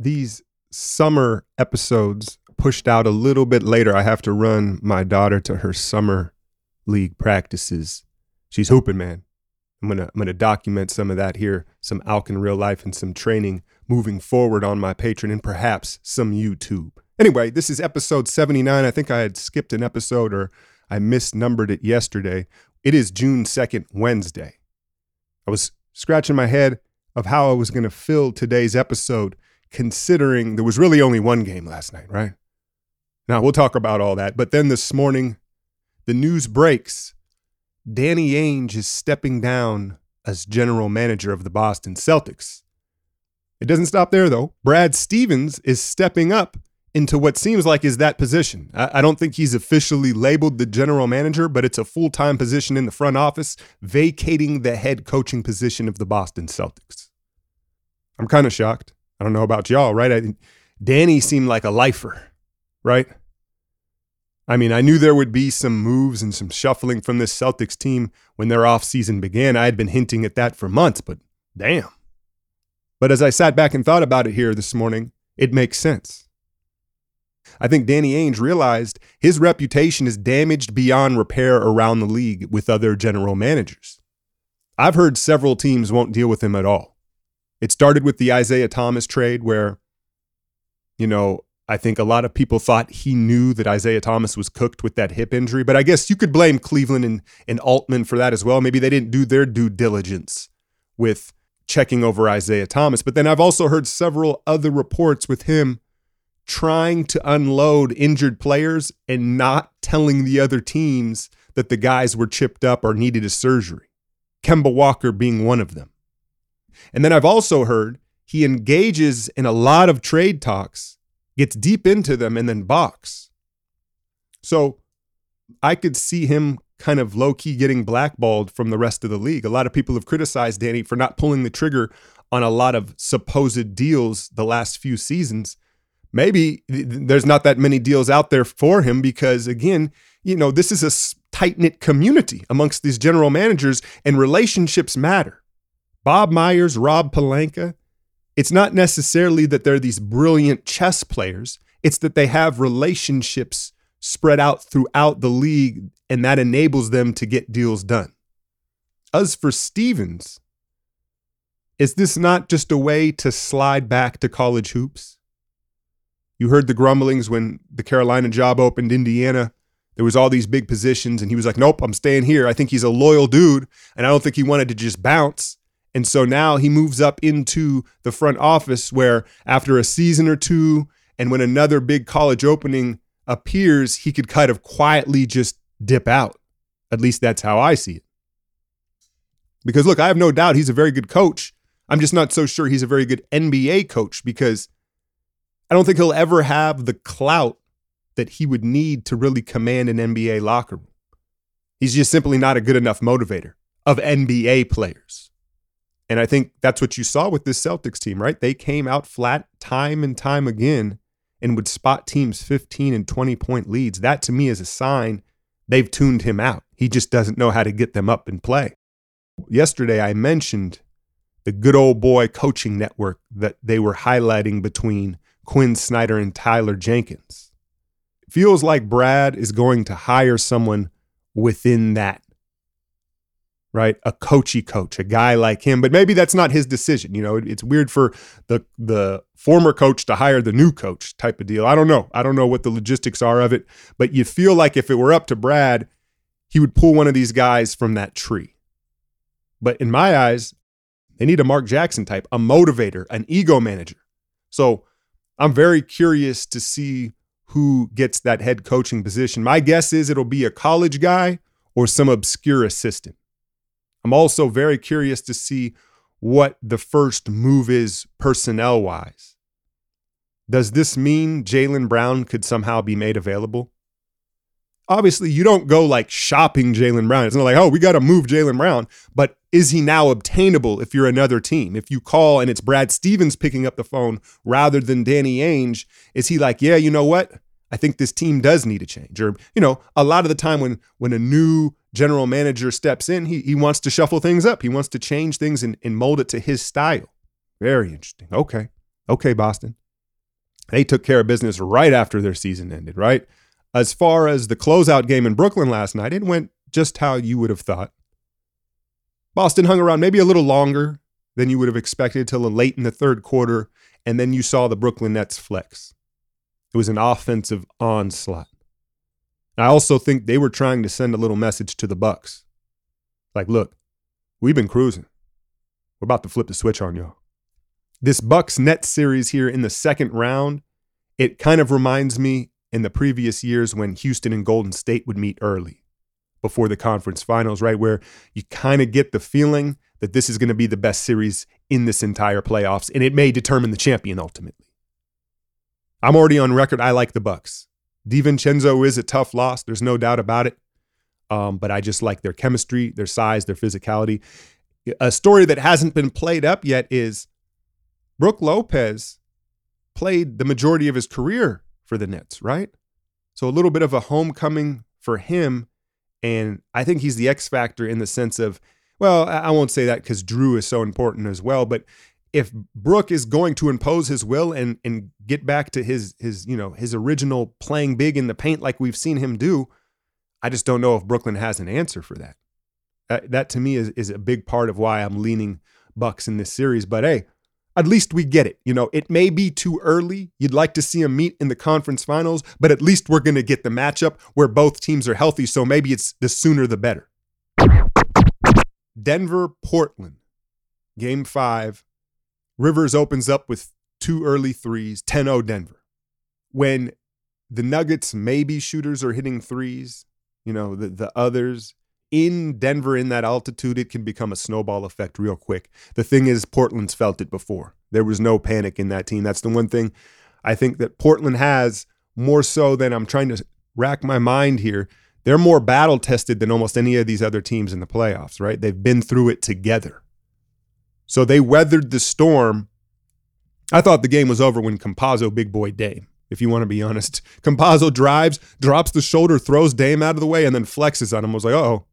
these summer episodes pushed out a little bit later. I have to run my daughter to her summer league practices. She's hooping, man. I'm gonna I'm gonna document some of that here, some Alkin real life and some training moving forward on my Patreon and perhaps some YouTube. Anyway, this is episode 79. I think I had skipped an episode or I misnumbered it yesterday. It is June 2nd, Wednesday. I was scratching my head of how I was going to fill today's episode, considering there was really only one game last night, right? Now, we'll talk about all that. But then this morning, the news breaks Danny Ainge is stepping down as general manager of the Boston Celtics. It doesn't stop there, though. Brad Stevens is stepping up into what seems like is that position. I, don't think he's officially labeled the general manager, but it's a full time position in the front office, vacating the head coaching position of the Boston Celtics. I'm kind of shocked. I don't know about y'all, right? I, Danny seemed like a lifer, right? I mean, I knew there would be some moves and some shuffling from this Celtics team when their offseason began. I had been hinting at that for months, but damn. But as I sat back and thought about it here this morning, it makes sense. I think Danny Ainge realized his reputation is damaged beyond repair around the league with other general managers. I've heard several teams won't deal with him at all. It started with the Isaiah Thomas trade, where, you know, I think a lot of people thought he knew that Isaiah Thomas was cooked with that hip injury, but I guess you could blame Cleveland and, and Altman for that as well. Maybe they didn't do their due diligence with checking over Isaiah Thomas. But then I've also heard several other reports with him trying to unload injured players and not telling the other teams that the guys were chipped up or needed a surgery. Kemba Walker being one of them. And then I've also heard he engages in a lot of trade talks, gets deep into them, and then balks. So I could see him kind of low key getting blackballed from the rest of the league. A lot of people have criticized Danny for not pulling the trigger on a lot of supposed deals the last few seasons maybe there's not that many deals out there for him because again you know this is a tight-knit community amongst these general managers and relationships matter bob myers rob pelinka it's not necessarily that they're these brilliant chess players it's that they have relationships spread out throughout the league and that enables them to get deals done as for stevens is this not just a way to slide back to college hoops you heard the grumblings when the Carolina job opened, Indiana. There was all these big positions, and he was like, "Nope, I'm staying here." I think he's a loyal dude, and I don't think he wanted to just bounce. And so now he moves up into the front office, where after a season or two, and when another big college opening appears, he could kind of quietly just dip out. At least that's how I see it. Because look, I have no doubt he's a very good coach. I'm just not so sure he's a very good NBA coach because I don't think he'll ever have the clout that he would need to really command an NBA locker room. He's just simply not a good enough motivator of NBA players. And I think that's what you saw with this Celtics team, right? They came out flat time and time again and would spot teams 15 and 20 point leads. That to me is a sign they've tuned him out. He just doesn't know how to get them up and play. Yesterday, I mentioned the good old boy coaching network that they were highlighting between Quin Snyder and Taylor Jenkins. Feels like Brad is going to hire someone within that, right? A coachy coach, a guy like him. But maybe that's not his decision. You know, it's weird for the the former coach to hire the new coach type of deal. I don't know. I don't know what the logistics are of it, but you feel like if it were up to Brad, he would pull one of these guys from that tree. But in my eyes, they need a Mark Jackson type, a motivator, an ego manager. So I'm very curious to see who gets that head coaching position. My guess is it'll be a college guy or some obscure assistant. I'm also very curious to see what the first move is personnel wise. Does this mean Jaylen Brown could somehow be made available? Obviously, you don't go like shopping Jaylen Brown. It's not like, oh, we got to move Jaylen Brown. But is he now obtainable if you're another team? If you call and it's Brad Stevens picking up the phone rather than Danny Ainge, is he like, yeah, you know what? I think this team does need a change. Or, you know, a lot of the time when when a new general manager steps in, he, he wants to shuffle things up. He wants to change things and, and mold it to his style. Very interesting. Okay. Okay, Boston. They took care of business right after their season ended, right? As far as the closeout game in Brooklyn last night, it went just how you would have thought. Boston hung around maybe a little longer than you would have expected till late in the third quarter, and then you saw the Brooklyn Nets flex. It was an offensive onslaught. I also think they were trying to send a little message to the Bucks. Like, look, we've been cruising. We're about to flip the switch on y'all. This Bucks Nets series here in the second round, it kind of reminds me in the previous years when Houston and Golden State would meet early before the conference finals, right? Where you kind of get the feeling that this is going to be the best series in this entire playoffs, and it may determine the champion ultimately. I'm already on record. I like the Bucks. DiVincenzo is a tough loss. There's no doubt about it. Um, but I just like their chemistry, their size, their physicality. A story that hasn't been played up yet is Brook Lopez played the majority of his career for the Nets, right? So a little bit of a homecoming for him. And I think he's the X factor in the sense of, well, I won't say that because Jrue is so important as well, but if Brook is going to impose his will and and get back to his his you know his original playing big in the paint like we've seen him do, I just don't know if Brooklyn has an answer for that. Uh, that to me is is a big part of why I'm leaning Bucks in this series. But hey, at least we get it. You know, it may be too early. You'd like to see them meet in the conference finals, but at least we're going to get the matchup where both teams are healthy. So maybe it's the sooner the better. Denver, Portland, game five. Rivers opens up with two early threes, 10 0 Denver. When the Nuggets, maybe shooters are hitting threes, you know, the, the others in Denver in that altitude, it can become a snowball effect real quick. The thing is, Portland's felt it before. There was no panic in that team. That's the one thing I think that Portland has more so than I'm trying to rack my mind here. They're more battle tested than almost any of these other teams in the playoffs, right? They've been through it together. So they weathered the storm. I thought the game was over when Campazzo big boy Dame, if you want to be honest. Campazzo drives, drops the shoulder, throws Dame out of the way, and then flexes on him. I was like, oh,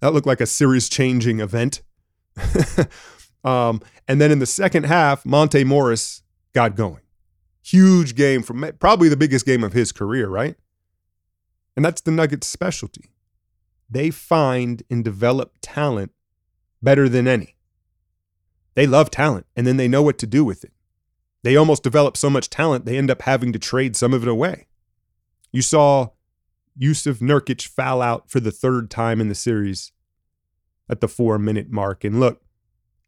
that looked like a series changing event. um, and then in the second half, Monte Morris got going. Huge game from probably the biggest game of his career, right? And that's the Nuggets' specialty. They find and develop talent better than any. They love talent and then they know what to do with it. They almost develop so much talent, they end up having to trade some of it away. You saw Jusuf Nurkic foul out for the third time in the series at the four minute mark. And look,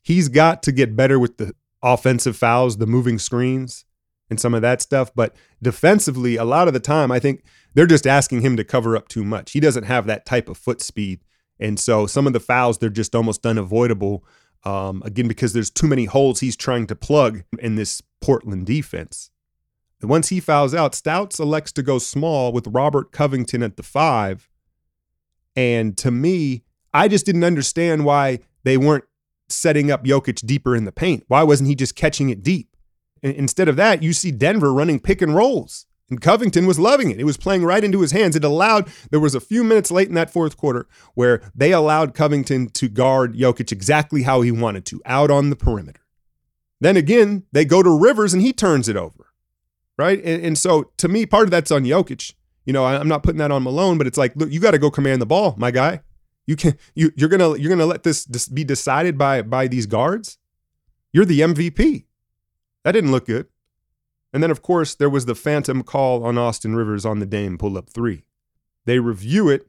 he's got to get better with the offensive fouls, the moving screens, and some of that stuff. But defensively, a lot of the time, I think they're just asking him to cover up too much. He doesn't have that type of foot speed. And so some of the fouls, they're just almost unavoidable um, again, because there's too many holes he's trying to plug in this Portland defense. Once he fouls out, Stotts elects to go small with Robert Covington at the five. And to me, I just didn't understand why they weren't setting up Jokic deeper in the paint. Why wasn't he just catching it deep? instead of that, you see Denver running pick and rolls. And Covington was loving it. It was playing right into his hands. It allowed, there was a few minutes late in that fourth quarter where they allowed Covington to guard Jokic exactly how he wanted to, out on the perimeter. Then again, they go to Rivers and he turns it over. Right. And, and so to me, part of that's on Jokic. You know, I, I'm not putting that on Malone, but it's like, look, you got to go command the ball, my guy. You can you you're gonna you're gonna let this, this be decided by by these guards. You're the MVP. That didn't look good. And then, of course, there was the phantom call on Austin Rivers on the Dame pull up three. They review it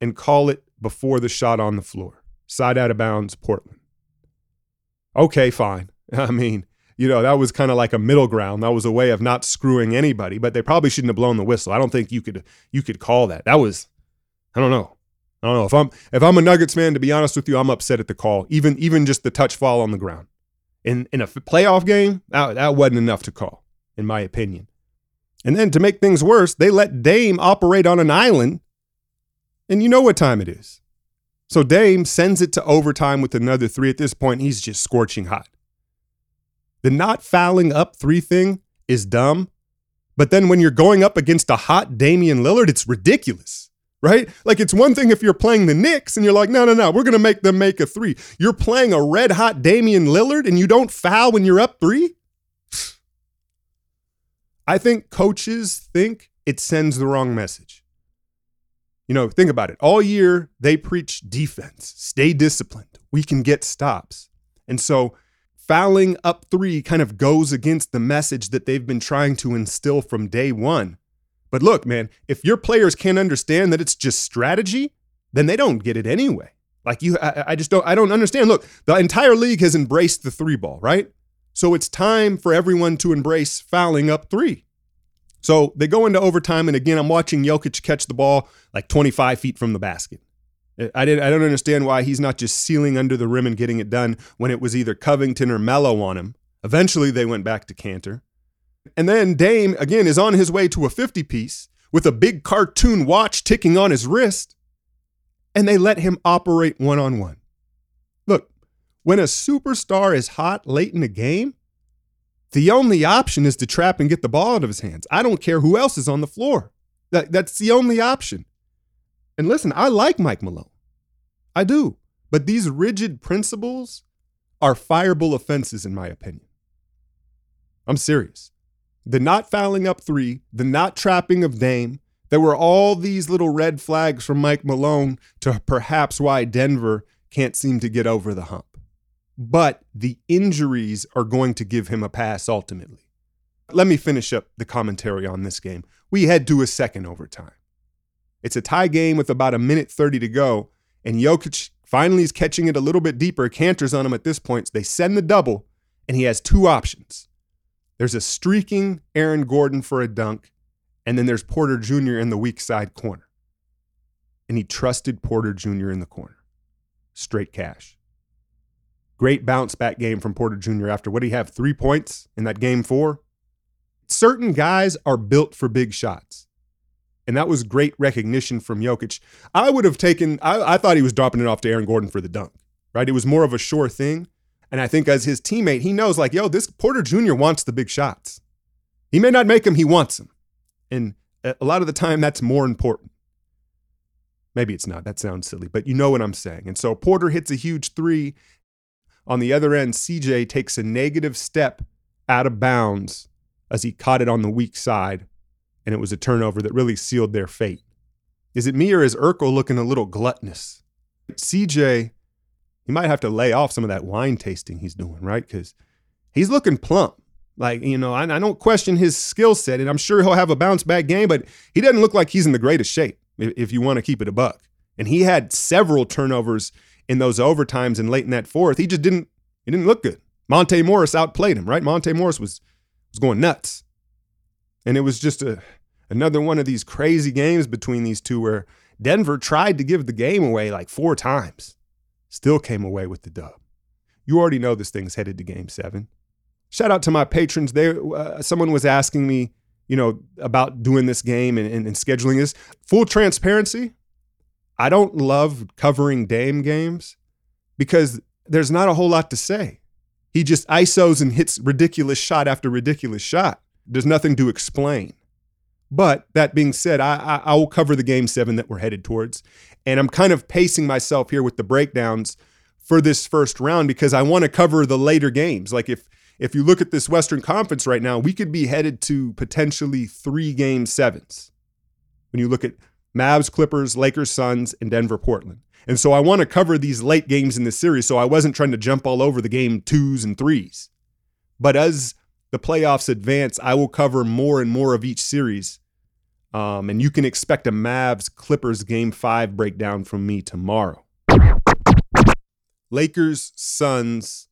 and call it before the shot on the floor. Side out of bounds, Portland. Okay, fine. I mean, you know, that was kind of like a middle ground. That was a way of not screwing anybody, but they probably shouldn't have blown the whistle. I don't think you could you could call that. That was I don't know. I don't know. If I'm if I'm a Nuggets man, to be honest with you, I'm upset at the call. Even even just the touch fall on the ground in in a playoff game, that, that wasn't enough to call, in my opinion. And then to make things worse, they let Dame operate on an island, and you know what time it is. So Dame sends it to overtime with another three. At this point, he's just scorching hot. The not fouling up three thing is dumb, but then when you're going up against a hot Damian Lillard, it's ridiculous right? Like it's one thing if you're playing the Knicks and you're like, no, no, no, we're going to make them make a three. You're playing a red hot Damian Lillard and you don't foul when you're up three? I think coaches think it sends the wrong message. You know, think about it. All year, they preach defense, stay disciplined. We can get stops. And so, fouling up three kind of goes against the message that they've been trying to instill from day one. But look, man, if your players can't understand that it's just strategy, then they don't get it anyway. Like you, I, I just don't, I don't understand. Look, the entire league has embraced the three ball, right? So it's time for everyone to embrace fouling up three. So they go into overtime, and again, I'm watching Jokic catch the ball like 25 feet from the basket. I didn't. I don't understand why he's not just sealing under the rim and getting it done when it was either Covington or Melo on him. Eventually, they went back to Kanter, and then Dame again is on his way to a 50 piece with a big cartoon watch ticking on his wrist, and they let him operate one on one. Look, when a superstar is hot late in the game, the only option is to trap and get the ball out of his hands. I don't care who else is on the floor. That, that's the only option. And listen, I like Mike Malone. I do. But these rigid principles are fireable offenses, in my opinion. I'm serious. The not fouling up three, the not trapping of Dame, there were all these little red flags from Mike Malone to perhaps why Denver can't seem to get over the hump. But the injuries are going to give him a pass ultimately. Let me finish up the commentary on this game. We head to a second overtime. It's a tie game with about a minute 30 to go, and Jokic finally is catching it a little bit deeper. Kanter's on him at this point. So they send the double, and he has two options. There's a streaking Aaron Gordon for a dunk, and then there's Porter Jr. in the weak side corner. And he trusted Porter Jr. in the corner. Straight cash. Great bounce back game from Porter Jr. after what do you have? Three points in that game four? Certain guys are built for big shots. And that was great recognition from Jokic. I would have taken, I, I, thought he was dropping it off to Aaron Gordon for the dunk, right? It was more of a sure thing. And I think as his teammate, he knows, like, yo, this Porter Jr. wants the big shots. He may not make them, he wants them. And a lot of the time, that's more important. Maybe it's not. That sounds silly, but you know what I'm saying. And so Porter hits a huge three. On the other end, CJ takes a negative step out of bounds as he caught it on the weak side and it was a turnover that really sealed their fate. Is it me or is Urkel looking a little gluttonous? CJ, he might have to lay off some of that wine tasting he's doing, right? Because he's looking plump. Like, you know, I, I don't question his skill set, and I'm sure he'll have a bounce back game, but he doesn't look like he's in the greatest shape if, if you want to keep it a buck. And he had several turnovers in those overtimes and late in that fourth. He just didn't he didn't look good. Monte Morris outplayed him, right? Monte Morris was was going nuts. And it was just a another one of these crazy games between these two where Denver tried to give the game away like four times, still came away with the dub. You already know this thing's headed to game seven. Shout out to my patrons. There, uh, someone was asking me, you know, about doing this game and, and, and scheduling this. Full transparency, I don't love covering Dame games because there's not a whole lot to say. He just ISOs and hits ridiculous shot after ridiculous shot. There's nothing to explain. But that being said, I, I, I, will cover the game seven that we're headed towards. And I'm kind of pacing myself here with the breakdowns for this first round because I want to cover the later games. Like if if you look at this Western Conference right now, we could be headed to potentially three game sevens. When you look at Mavs, Clippers, Lakers, Suns, and Denver, Portland. And so I want to cover these late games in the series. So I wasn't trying to jump all over the game twos and threes. But as the playoffs advance, I will cover more and more of each series. Um, and you can expect a Mavs Clippers game five breakdown from me tomorrow. Lakers, Suns,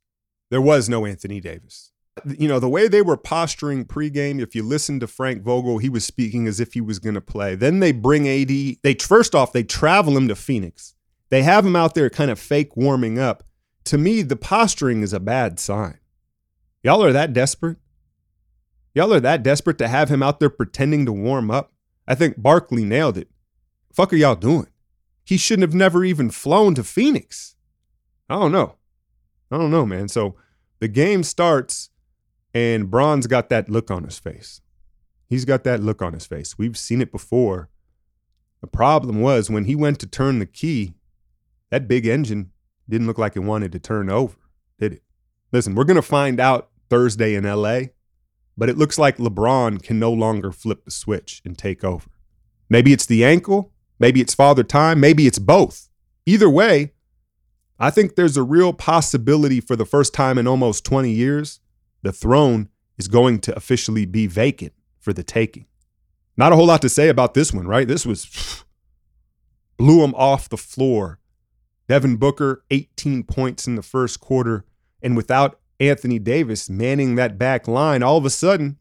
there was no Anthony Davis. You know, the way they were posturing pregame, if you listen to Frank Vogel, he was speaking as if he was going to play. Then they bring AD. They first off, they travel him to Phoenix. They have him out there kind of fake warming up. To me, the posturing is a bad sign. Y'all are that desperate? Y'all are that desperate to have him out there pretending to warm up? I think Barkley nailed it. Fuck are y'all doing? He shouldn't have never even flown to Phoenix. I don't know. I don't know, man. So the game starts and Bron's got that look on his face. He's got that look on his face. We've seen it before. The problem was when he went to turn the key, that big engine didn't look like it wanted to turn over, did it? Listen, we're going to find out Thursday in LA but it looks like LeBron can no longer flip the switch and take over. Maybe it's the ankle, maybe it's father time, maybe it's both. Either way, I think there's a real possibility for the first time in almost 20 years, the throne is going to officially be vacant for the taking. Not a whole lot to say about this one, right? This was blew him off the floor. Devin Booker, 18 points in the first quarter. And without Anthony Davis manning that back line, all of a sudden,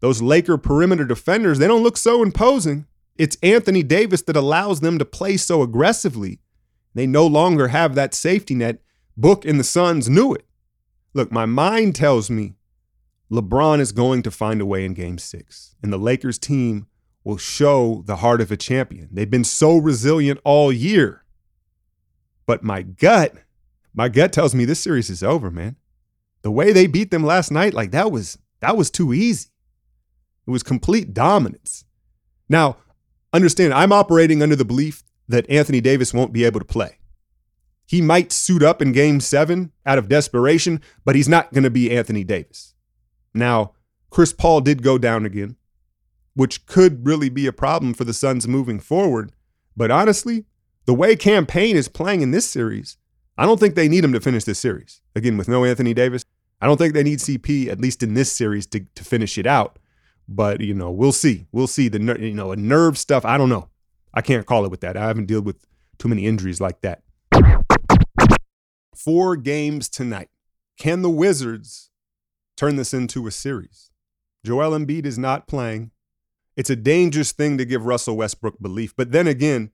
those Laker perimeter defenders, they don't look so imposing. It's Anthony Davis that allows them to play so aggressively. They no longer have that safety net. Book and the Suns knew it. Look, my mind tells me LeBron is going to find a way in game six, and the Lakers team will show the heart of a champion. They've been so resilient all year. But my gut, my gut tells me this series is over, man. The way they beat them last night, like that was that was too easy. It was complete dominance. Now, understand, I'm operating under the belief that Anthony Davis won't be able to play. He might suit up in game seven out of desperation, but he's not going to be Anthony Davis. Now, Chris Paul did go down again, which could really be a problem for the Suns moving forward. But honestly, the way Cam Payne is playing in this series, I don't think they need him to finish this series. Again, with no Anthony Davis, I don't think they need CP, at least in this series, to, to finish it out. But, you know, we'll see. We'll see. The, you know, a nerve stuff, I don't know. I can't call it with that. I haven't dealt with too many injuries like that. Four games tonight. Can the Wizards turn this into a series. Joel Embiid is not playing. It's a dangerous thing to give Russell Westbrook belief. But then again,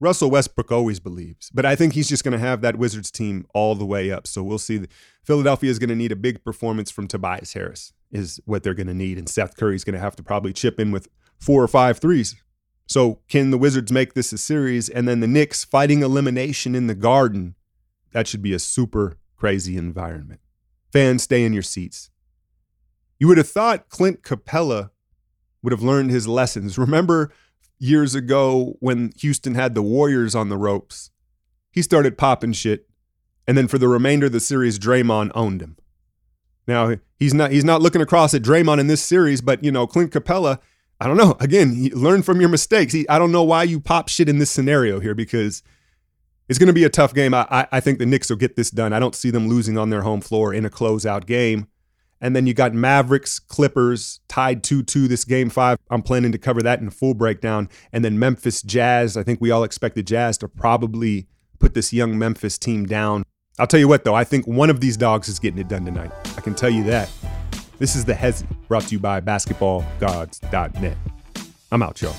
Russell Westbrook always believes. But I think he's just going to have that Wizards team all the way up. So we'll see. Philadelphia is going to need a big performance from Tobias Harris, is what they're going to need. And Seth Curry's going to have to probably chip in with four or five threes. So can the Wizards make this a series? And then the Knicks fighting elimination in the garden. That should be a super crazy environment. Fans, stay in your seats. You would have thought Clint Capela would have learned his lessons. Remember years ago when Houston had the Warriors on the ropes? He started popping shit. And then for the remainder of the series, Draymond owned him. Now he's not he's not looking across at Draymond in this series, but you know Clint Capela. I don't know. Again, learn from your mistakes. He, I don't know why you pop shit in this scenario here because it's going to be a tough game. I, I, I think the Knicks will get this done. I don't see them losing on their home floor in a closeout game. And then you got Mavericks, Clippers tied 2 2 this game five. I'm planning to cover that in full breakdown. And then Memphis Jazz. I think we all expect the Jazz to probably put this young Memphis team down. I'll tell you what, though, I think one of these dogs is getting it done tonight. I can tell you that. This is the Hezi, brought to you by basketballgods.net. I'm out, y'all.